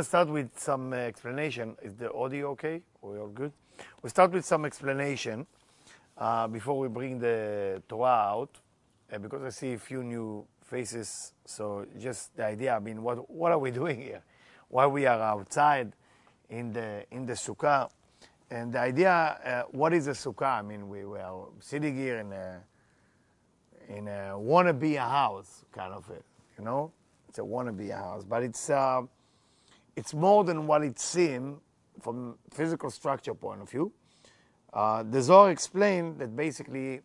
to start with some uh, explanation. Is the audio okay? We all good? We start with some explanation uh, before we bring the Torah out, uh, because I see a few new faces. So just the idea. I mean, what what are we doing here? Why we are outside in the in the sukkah? And the idea, uh, what is a sukkah? I mean, we were sitting here in a in a wannabe house kind of it, you know. It's a wannabe house, but it's uh, it's more than what it seems from physical structure point of view. Uh, the Zohar explained that basically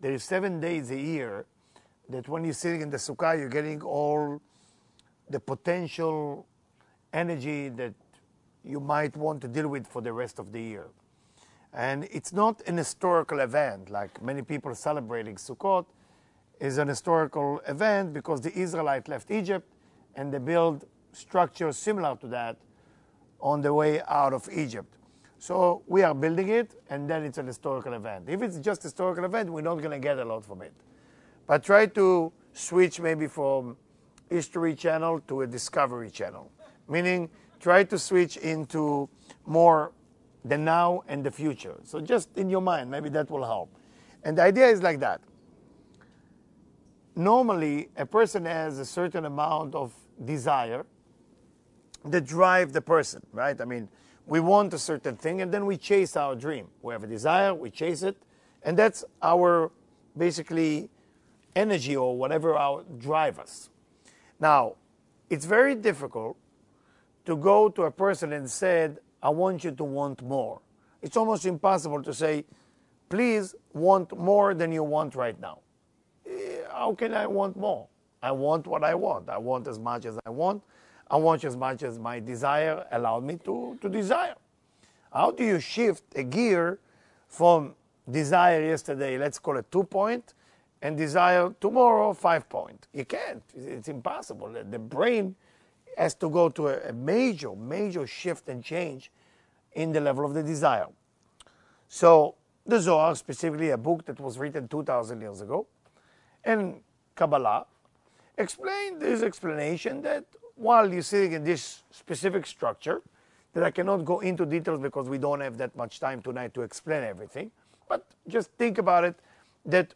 there is seven days a year that when you're sitting in the sukkah, you're getting all the potential energy that you might want to deal with for the rest of the year. And it's not an historical event like many people celebrating Sukkot is an historical event because the Israelites left Egypt and they built structures similar to that on the way out of Egypt. So we are building it, and then it's an historical event. If it's just a historical event, we're not going to get a lot from it. But try to switch maybe from History Channel to a Discovery Channel, meaning try to switch into more the now and the future. So just in your mind, maybe that will help. And the idea is like that normally a person has a certain amount of desire that drive the person, right? I mean, we want a certain thing and then we chase our dream. We have a desire, we chase it, and that's our basically energy or whatever our drive us. Now, it's very difficult to go to a person and said, I want you to want more. It's almost impossible to say, please want more than you want right now eh, how can I want more? I want what I want. I want as much as I want. I want as much as my desire allowed me to, to desire. How do you shift a gear from desire yesterday, let's call it two point, and desire tomorrow five point? You can't. It's impossible. The brain has to go to a, a major, major shift and change in the level of the desire. So the Zohar, specifically a book that was written 2,000 years ago, and Kabbalah explain this explanation that while you're sitting in this specific structure, that I cannot go into details because we don't have that much time tonight to explain everything, but just think about it that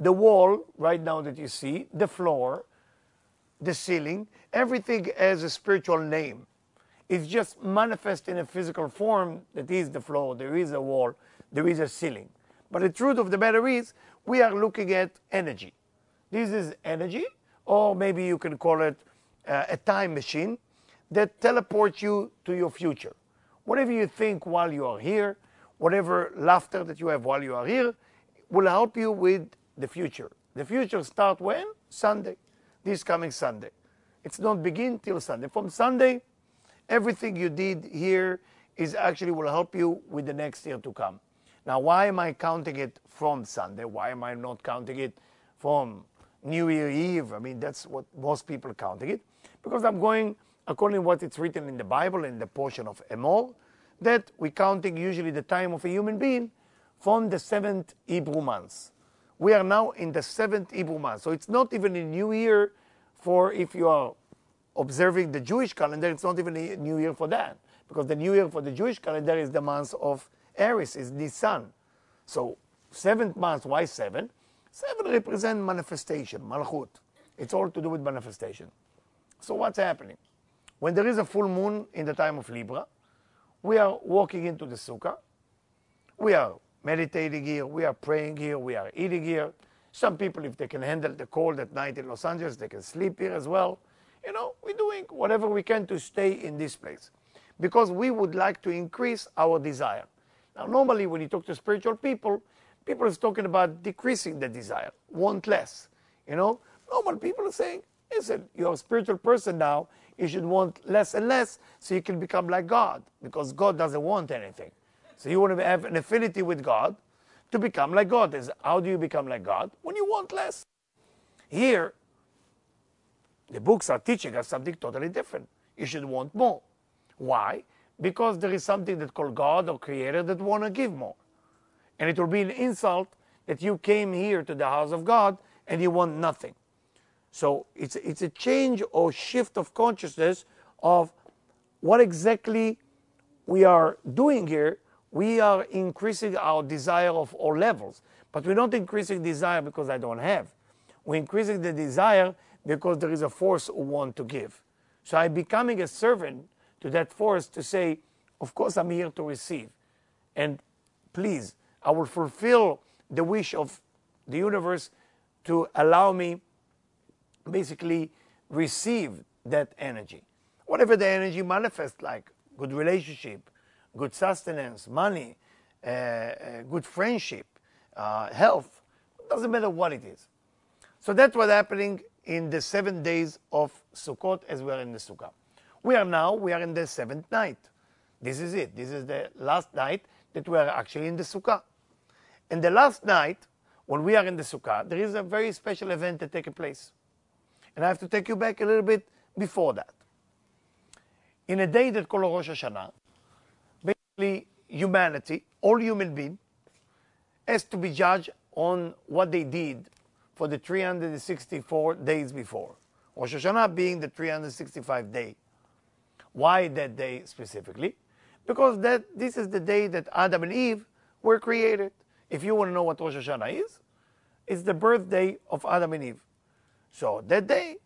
the wall right now that you see, the floor, the ceiling, everything has a spiritual name. It's just manifest in a physical form that is the floor, there is a wall, there is a ceiling. But the truth of the matter is, we are looking at energy. This is energy, or maybe you can call it uh, a time machine that teleports you to your future. Whatever you think while you are here, whatever laughter that you have while you are here, will help you with the future. The future start when? Sunday, this coming Sunday. It's not begin till Sunday. From Sunday, everything you did here is actually will help you with the next year to come. Now, why am I counting it from Sunday? Why am I not counting it from New Year Eve? I mean, that's what most people are counting it. Because I'm going according to what it's written in the Bible, in the portion of Emor, that we're counting usually the time of a human being from the seventh Hebrew month. We are now in the seventh Hebrew month. So it's not even a new year for if you are observing the Jewish calendar, it's not even a new year for that. Because the new year for the Jewish calendar is the month of Aries is Nisan. So seventh month, why seven? Seven represent manifestation, malchut. It's all to do with manifestation. So what's happening? When there is a full moon in the time of Libra, we are walking into the sukkah. We are meditating here, we are praying here, we are eating here. Some people, if they can handle the cold at night in Los Angeles, they can sleep here as well. You know, we're doing whatever we can to stay in this place because we would like to increase our desire. Now, normally when you talk to spiritual people, people are talking about decreasing the desire, want less. You know, normal people are saying, listen, you're a spiritual person now, you should want less and less so you can become like God, because God doesn't want anything. So you want to have an affinity with God to become like God. Is how do you become like God? When you want less. Here, the books are teaching us something totally different. You should want more. Why? because there is something that called God or Creator that want to give more. And it will be an insult that you came here to the house of God and you want nothing. So it's, it's a change or shift of consciousness of what exactly we are doing here, we are increasing our desire of all levels. But we're not increasing desire because I don't have. We're increasing the desire because there is a force who want to give. So I'm becoming a servant to that force to say, of course I'm here to receive. And please, I will fulfill the wish of the universe to allow me basically receive that energy. Whatever the energy manifests like, good relationship, good sustenance, money, uh, uh, good friendship, uh, health, doesn't matter what it is. So that's what's happening in the seven days of Sukkot as we are in the Sukkah. We are now, we are in the seventh night. This is it. This is the last night that we are actually in the Sukkah. And the last night, when we are in the Sukkah, there is a very special event that takes place. And I have to take you back a little bit before that. In a day that called Rosh Hashanah, basically humanity, all human beings, has to be judged on what they did for the 364 days before. Rosh Hashanah being the 365 day. Why that day specifically? Because that this is the day that Adam and Eve were created. If you want to know what Rosh Hashanah is, it's the birthday of Adam and Eve. So that day,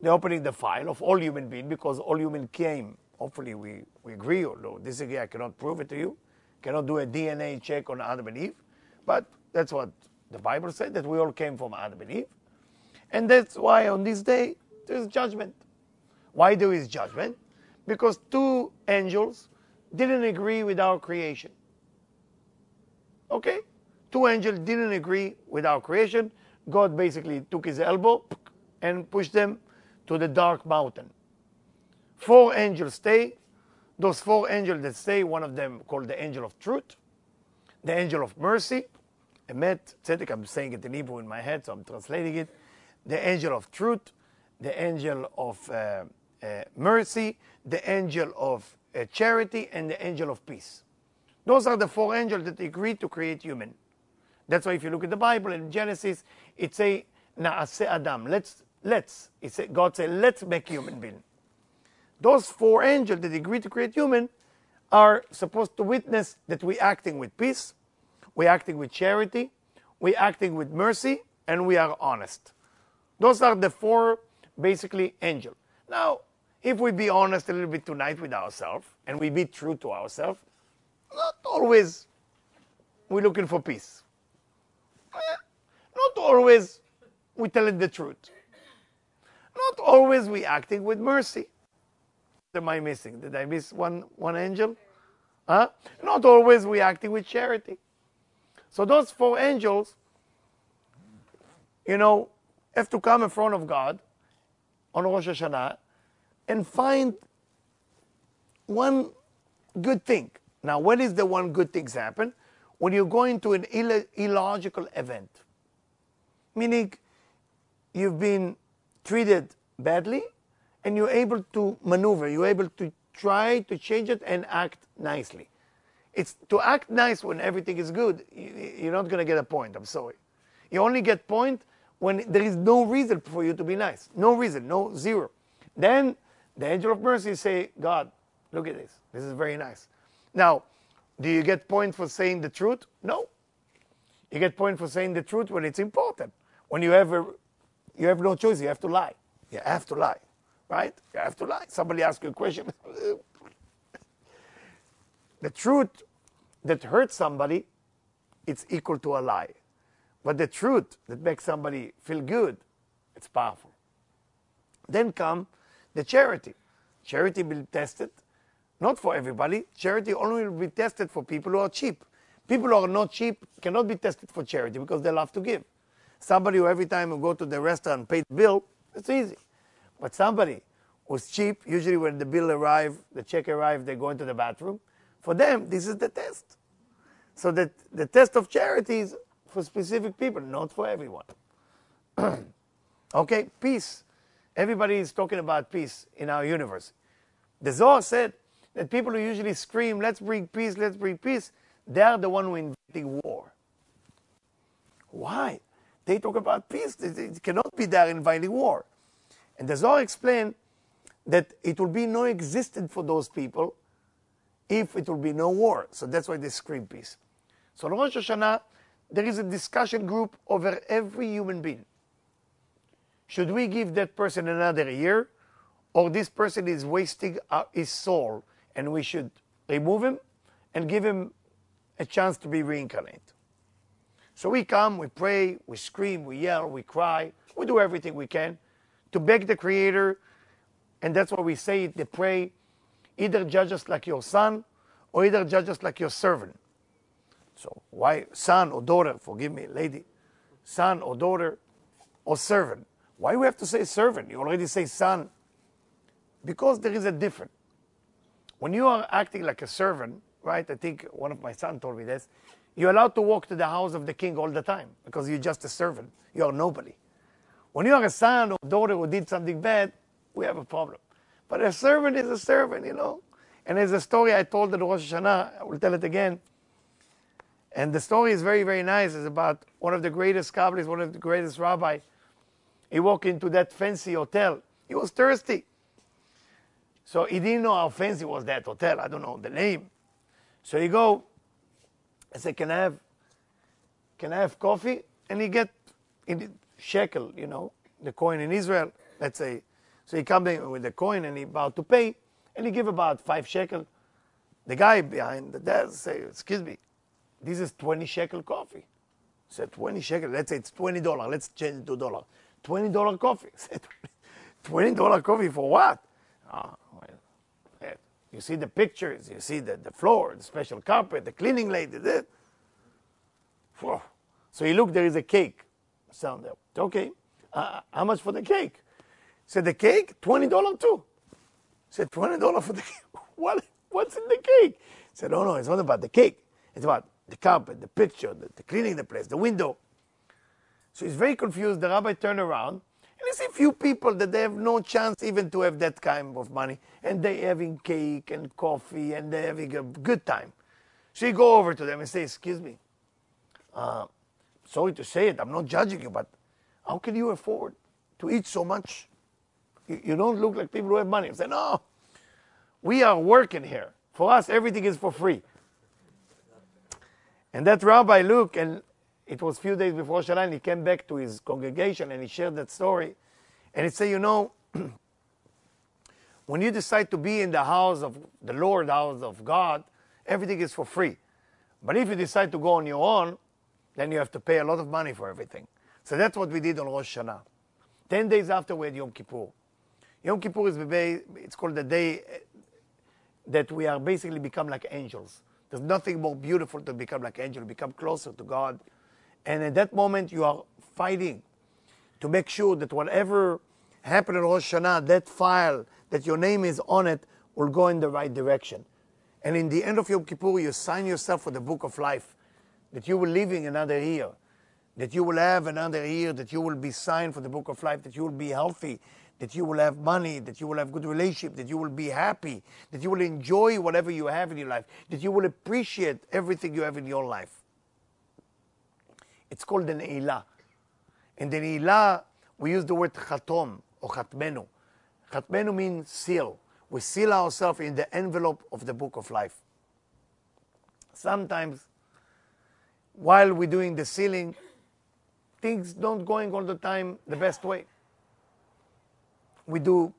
they're opening the file of all human beings because all human came. Hopefully we, we agree or no, disagree. I cannot prove it to you. Cannot do a DNA check on Adam and Eve. But that's what the Bible said that we all came from Adam and Eve. And that's why on this day there is judgment. Why there is judgment? Because two angels didn't agree with our creation. Okay? Two angels didn't agree with our creation. God basically took his elbow and pushed them to the dark mountain. Four angels stay. Those four angels that stay, one of them called the angel of truth, the angel of mercy, Emet, Tzedek, I'm saying it in Hebrew in my head, so I'm translating it. The angel of truth, the angel of uh, uh, mercy, the angel of uh, charity, and the angel of peace. Those are the four angels that agreed to create human. That's why if you look at the Bible in Genesis, it say Naase Adam. Let's let's. It say, God said, let's make human being. Those four angels that agreed to create human are supposed to witness that we're acting with peace, we're acting with charity, we're acting with mercy, and we are honest. Those are the four basically angels. Now, if we be honest a little bit tonight with ourselves and we be true to ourselves, not always we're looking for peace. Not always we telling the truth. Not always we acting with mercy. Am I missing? Did I miss one, one angel? Huh? Not always we acting with charity. So those four angels, you know, have to come in front of God on Rosh Hashanah and find one good thing. Now, when is the one good thing happen? When you're going to an Ill illogical event, meaning you've been treated badly and you're able to maneuver, you're able to try to change it and act nicely. It's to act nice when everything is good. You're not going to get a point. I'm sorry. You only get point when there is no reason for you to be nice. No reason, no zero. Then the angel of mercy say, God, look at this. This is very nice. Now, do you get point for saying the truth? No. You get point for saying the truth when it's important. When you have you have no choice. You have to lie. You have to lie, right? You have to lie. Somebody asks you a question. the truth that hurts somebody, it's equal to a lie. But the truth that makes somebody feel good, it's powerful. Then come the charity. Charity will be tested, not for everybody. Charity only will be tested for people who are cheap. People who are not cheap cannot be tested for charity because they love to give. Somebody who every time you go to the restaurant pay the bill, it's easy. But somebody who's cheap, usually when the bill arrives, the check arrives, they go into the bathroom. For them, this is the test. So that the test of charity is for specific people, not for everyone. okay, peace. Everybody is talking about peace in our universe. The Zohar said that people who usually scream, let's bring peace, let's bring peace, they are the one who inviting war. Why? They talk about peace. It cannot be there inviting war. And the Zohar explained that it will be no existent for those people if it will be no war. So that's why they scream peace. So on Rosh Hashanah, there is a discussion group over every human being. Should we give that person another year? Or this person is wasting uh, his soul and we should remove him and give him a chance to be reincarnated. So we come, we pray, we scream, we yell, we cry, we do everything we can to beg the Creator, and that's why we say it, they pray, either judge us like your son, or either judge us like your servant. So why son or daughter, forgive me, lady, son or daughter or servant? Why we have to say servant? You already say son. Because there is a difference. When you are acting like a servant, right? I think one of my sons told me this. You're allowed to walk to the house of the king all the time because you're just a servant. You are nobody. When you are a son or daughter who did something bad, we have a problem. But a servant is a servant, you know. And there's a story I told at Rosh Hashanah. I will tell it again. And the story is very, very nice. It's about one of the greatest Kabbalists, one of the greatest rabbi. He walked into that fancy hotel. He was thirsty. So he didn't know how fancy was that hotel. I don't know the name. So he go, I said, can I have, can I have coffee? And he get in shekel, you know, the coin in Israel, let's say. So he come in with the coin and he about to pay, and he give about five shekel. The guy behind the desk say, excuse me, this is 20 shekel coffee. I said, 20 shekel, let's say it's $20, let's change it to dollar. $20 coffee. I said, $20 coffee for what? Well, you see the pictures, you see the, the floor, the special carpet, the cleaning lady, that. So he looked, there is a cake. Sound there. Okay, uh, how much for the cake? Said the cake, $20 too. Said $20 for the cake. What, what's in the cake? Said, oh no, it's not about the cake. It's about the carpet, the picture, the, the cleaning the place, the window. So he's very confused. The rabbi turned around and he see few people that they have no chance even to have that kind of money. And they having cake and coffee and they're having a good time. So he go over to them and say, excuse me, uh, sorry to say it, I'm not judging you, but how can you afford to eat so much? You, you don't look like people who have money. I say, no, we are working here. For us, everything is for free. And that rabbi looked, and it was a few days before Shalan, he came back to his congregation and he shared that story. And he said, you know, when you decide to be in the house of the Lord, house of God, everything is for free. But if you decide to go on your own, then you have to pay a lot of money for everything. So that's what we did on Rosh Hashanah. Ten days after we had Yom Kippur. Yom Kippur is the day, it's called the day eh, that we are basically become like angels. There's nothing more beautiful to become like angel, become closer to God. And at that moment you are fighting to make sure that whatever happened in Rosh Hashanah, that file that your name is on it will go in the right direction. And in the end of Yom Kippur, you sign yourself for the book of life that you will live in another year, that you will have another year, that you will be signed for the book of life, that you will be healthy, that you will have money, that you will have good relationship, that you will be happy, that you will enjoy whatever you have in your life, that you will appreciate everything you have in your life. It's called the Ne'ilah. In the Ne'ilah, we use the word chatom or chatmenu. Chatmenu means seal. We seal ourselves in the envelope of the book of life. Sometimes while we're doing the sealing, things don't going all the time the best way. We do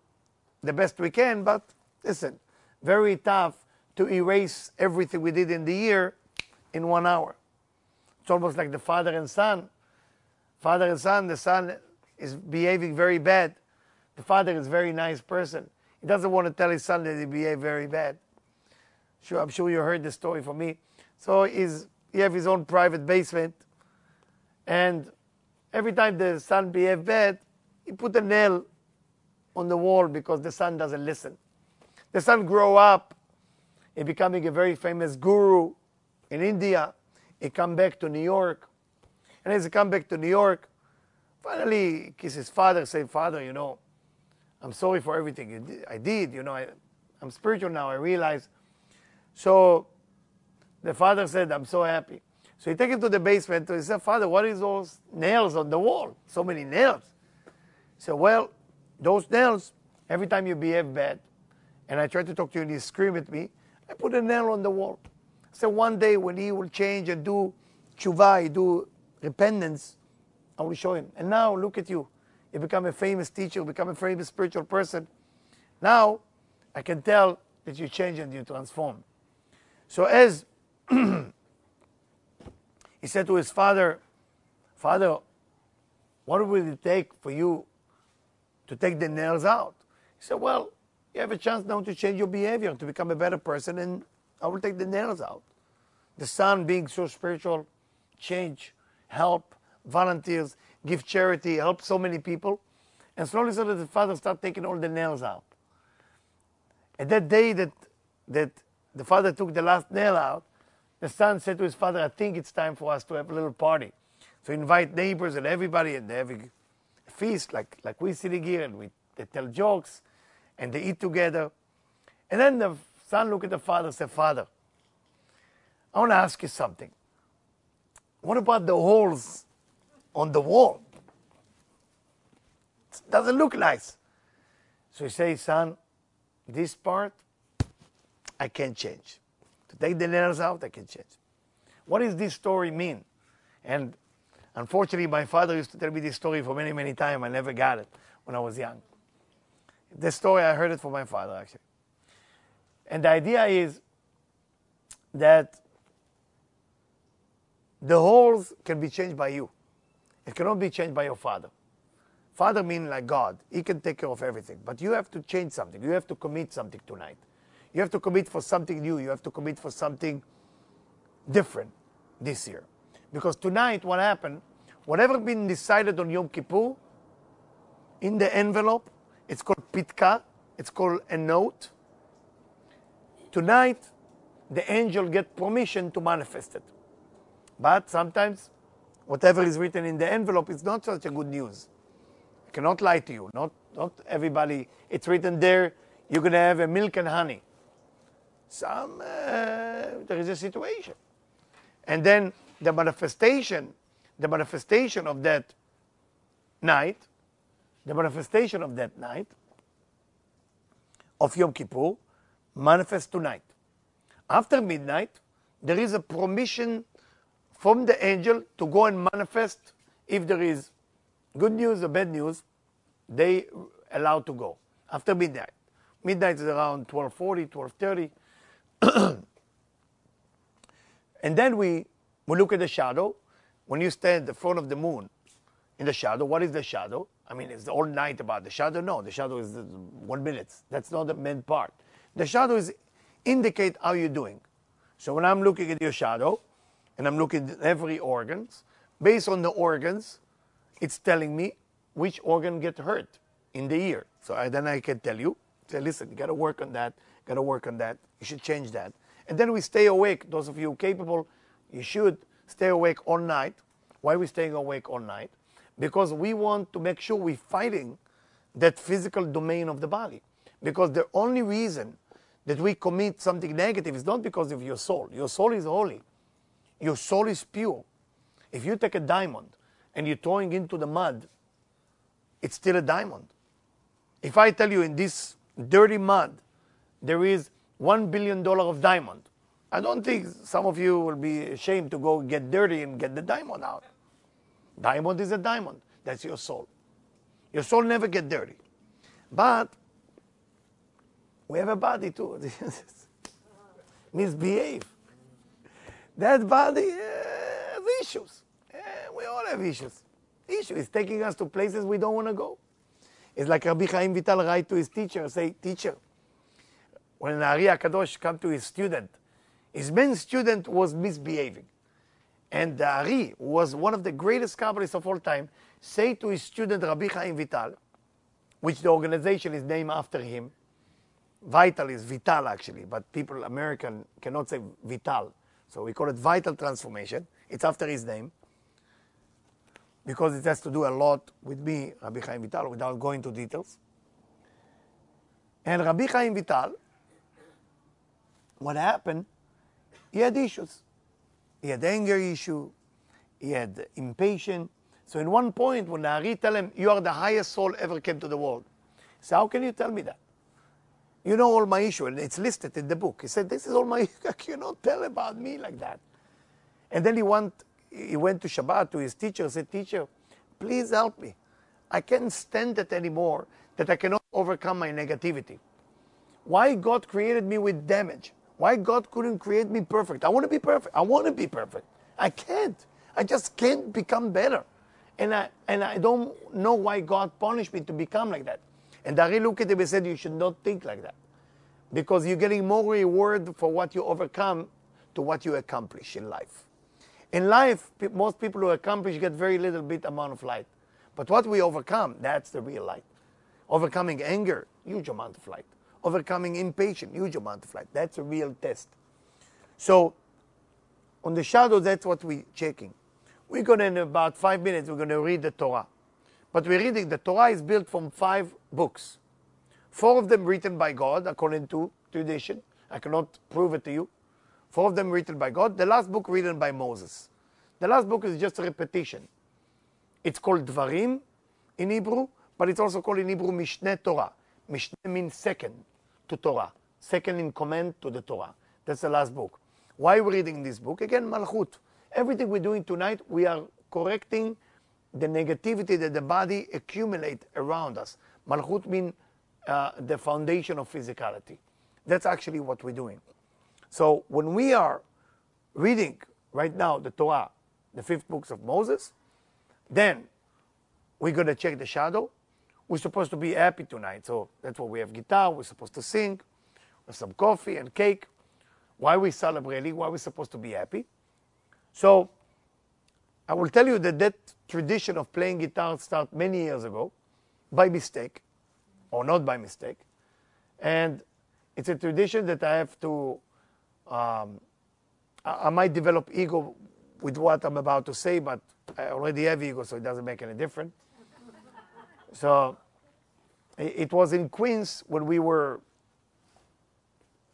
the best we can, but listen, very tough to erase everything we did in the year in one hour. It's almost like the father and son. Father and son, the son is behaving very bad. The father is a very nice person. He doesn't want to tell his son that he behaved very bad. Sure, I'm sure you heard the story from me. So he's he have his own private basement, and every time the son behave bad, he put a nail on the wall because the son doesn't listen. The son grow up, he becoming a very famous guru in India. He come back to New York, and as he come back to New York, finally he kiss his father, say, Father, you know, I'm sorry for everything I did. You know, I, I'm spiritual now. I realize. So the father said, I'm so happy. So he take him to the basement. He said, Father, what is those nails on the wall? So many nails. He said, well, those nails Every time you behave bad, and I try to talk to you and you scream at me, I put a nail on the wall. So one day when he will change and do tshuva, do repentance, I will show him. And now look at you. You become a famous teacher, become a famous spiritual person. Now I can tell that you change and you transform. So as he said to his father, Father, what will it take for you to take the nails out? He said, Well, you have a chance now to change your behavior, to become a better person, and I will take the nails out. The son, being so spiritual, change, help, volunteers, give charity, help so many people. And slowly, slowly, the father started taking all the nails out. And that day that, that the father took the last nail out, the son said to his father, I think it's time for us to have a little party. So invite neighbors and everybody, and they have a feast like, like we're sitting here, and we, they tell jokes, and they eat together. And then the son looked at the father and said, Father, I want to ask you something. What about the holes on the wall? It doesn't look nice. So he says, Son, this part I can't change. To take the nails out, I can change. What does this story mean? And unfortunately, my father used to tell me this story for many, many times. I never got it when I was young. This story, I heard it from my father, actually. And the idea is that the holes can be changed by you. It cannot be changed by your father. Father means like God. He can take care of everything. But you have to change something. You have to commit something tonight. You have to commit for something new. You have to commit for something different this year. Because tonight, what happened, whatever been decided on Yom Kippur, in the envelope, it's called pitka, it's called a note. Tonight, the angel get permission to manifest it. But sometimes, whatever is written in the envelope is not such a good news. I cannot lie to you. Not, not everybody. It's written there, you're going to have a milk and honey some uh, there is a situation and then the manifestation the manifestation of that night the manifestation of that night of Yom Kippur manifests tonight after midnight there is a permission from the angel to go and manifest if there is good news or bad news they allowed to go after midnight midnight is around 1240 1230 and then we, we look at the shadow. When you stand in the front of the moon in the shadow, what is the shadow? I mean, it's all night about the shadow? No, the shadow is one minute. That's not the main part. The shadow is indicate how you're doing. So when I'm looking at your shadow, and I'm looking at every organs, based on the organs, it's telling me which organ get hurt in the ear. So I, then I can tell you, say, listen, you got to work on that, got to work on that. You should change that. And then we stay awake. Those of you capable, you should stay awake all night. Why we staying awake all night? Because we want to make sure we're fighting that physical domain of the body. Because the only reason that we commit something negative is not because of your soul. Your soul is holy. Your soul is pure. If you take a diamond and you're throwing into the mud, it's still a diamond. If I tell you in this dirty mud, there is $1 billion of diamond. I don't think some of you will be ashamed to go get dirty and get the diamond out. Diamond is a diamond. That's your soul. Your soul never get dirty. But we have a body too. Misbehave. That body has issues. we all have issues. Issue is taking us to places we don't want to go. It's like Rabbi Chaim Vital write to his teacher, say, teacher, when Ari Kadosh come to his student, his main student was misbehaving. And Ari who was one of the greatest Kabbalists of all time, say to his student Rabbi Chaim Vital, which the organization is named after him. Vital is Vital actually, but people, American, cannot say Vital. So we call it Vital Transformation. It's after his name. Because it has to do a lot with me, Rabbi Chaim Vital, without going into details. And Rabbi Chaim Vital what happened, he had issues. He had anger issue, he had impatience. So in one point, when Ari tell him, you are the highest soul ever came to the world, So how can you tell me that? You know all my issue, and it's listed in the book. He said, this is all my, you cannot tell about me like that. And then he went, he went to Shabbat to his teacher and said, teacher, please help me. I can't stand it anymore that I cannot overcome my negativity. Why God created me with damage? Why God couldn't create me perfect? I want to be perfect. I want to be perfect. I can't. I just can't become better. And I, and I don't know why God punished me to become like that. And Dari and said, You should not think like that. Because you're getting more reward for what you overcome to what you accomplish in life. In life, most people who accomplish get very little bit amount of light. But what we overcome, that's the real light. Overcoming anger, huge amount of light overcoming impatience, huge amount of light. That's a real test. So on the shadow, that's what we're checking. We're going to, in about five minutes, we're going to read the Torah. But we're reading, the Torah is built from five books. Four of them written by God, according to tradition. I cannot prove it to you. Four of them written by God. The last book written by Moses. The last book is just a repetition. It's called Dvarim in Hebrew, but it's also called in Hebrew Mishneh Torah. Mishneh means second to Torah, second in command to the Torah. That's the last book. Why are we reading this book? Again, Malchut. Everything we're doing tonight, we are correcting the negativity that the body accumulate around us. Malchut means uh, the foundation of physicality. That's actually what we're doing. So when we are reading right now the Torah, the fifth books of Moses, then we're going to check the shadow, we're supposed to be happy tonight, so that's why we have guitar. We're supposed to sing, with some coffee and cake. Why we celebrating? Why are we supposed to be happy? So I will tell you that that tradition of playing guitar started many years ago, by mistake, or not by mistake, and it's a tradition that I have to. Um, I, I might develop ego with what I'm about to say, but I already have ego, so it doesn't make any difference. So it was in Queens when we were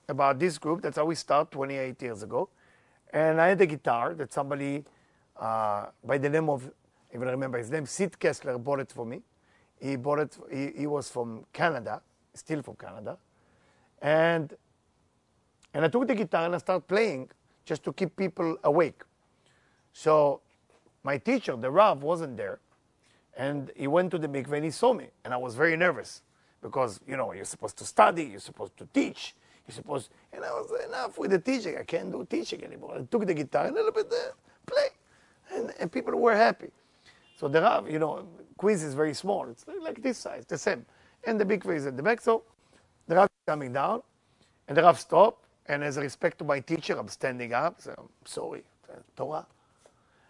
about this group. That's how we started 28 years ago. And I had a guitar that somebody uh, by the name of, if I remember his name, Sid Kessler bought it for me. He bought it, he, he was from Canada, still from Canada. And, and I took the guitar and I started playing just to keep people awake. So my teacher, the Rav, wasn't there. And he went to the mikveh and he saw me. And I was very nervous because, you know, you're supposed to study, you're supposed to teach, you're supposed, and I was enough with the teaching. I can't do teaching anymore. I took the guitar and a little bit uh, play. And, and people were happy. So the Rav, you know, quiz is very small. It's like this size, the same. And the big is at the back. So the Rav coming down and the Rav stopped. And as a respect to my teacher, I'm standing up. So I'm sorry, Torah.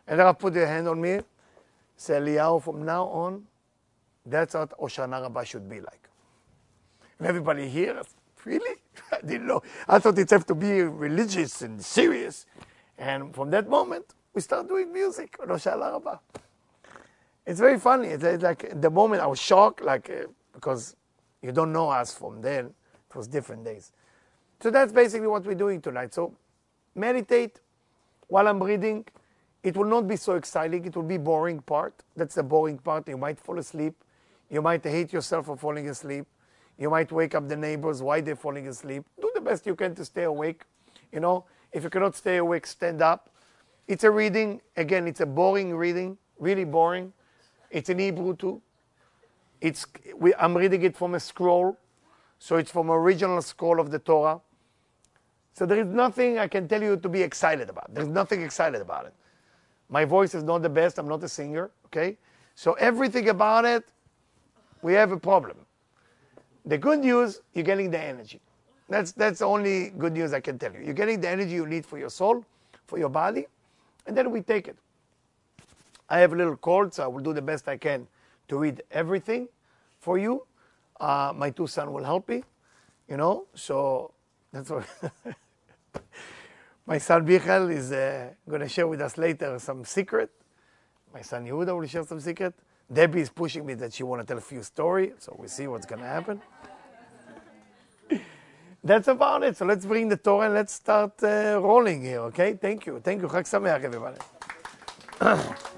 And the Rav put their hand on me Say, Eliyahu, from now on, that's what Oshana Rabbah should be like. And everybody here, really? I didn't know. I thought it had to be religious and serious. And from that moment, we start doing music. It's very funny. It's like the moment I was shocked, like uh, because you don't know us from then. It was different days. So that's basically what we're doing tonight. So meditate while I'm reading. It will not be so exciting. It will be boring part. That's the boring part. You might fall asleep. You might hate yourself for falling asleep. You might wake up the neighbors why they're falling asleep. Do the best you can to stay awake. You know, if you cannot stay awake, stand up. It's a reading. Again, it's a boring reading, really boring. It's in Hebrew too. It's, we, I'm reading it from a scroll. So it's from original scroll of the Torah. So there is nothing I can tell you to be excited about. There's nothing excited about it. My voice is not the best. I'm not a singer. Okay. So everything about it, we have a problem. The good news, you're getting the energy. That's, that's the only good news I can tell you. You're getting the energy you need for your soul, for your body, and then we take it. I have a little cold, so I will do the best I can to read everything for you. Uh, my two sons will help me, you know, so that's what. My son Michael is uh, going to share with us later some secret. My son Yehuda will share some secret. Debbie is pushing me that she want to tell a few story, so we see what's going to happen. That's about it. So let's bring the Torah and let's start uh, rolling here, okay? Thank you. Thank you. Chag Sameach, everybody.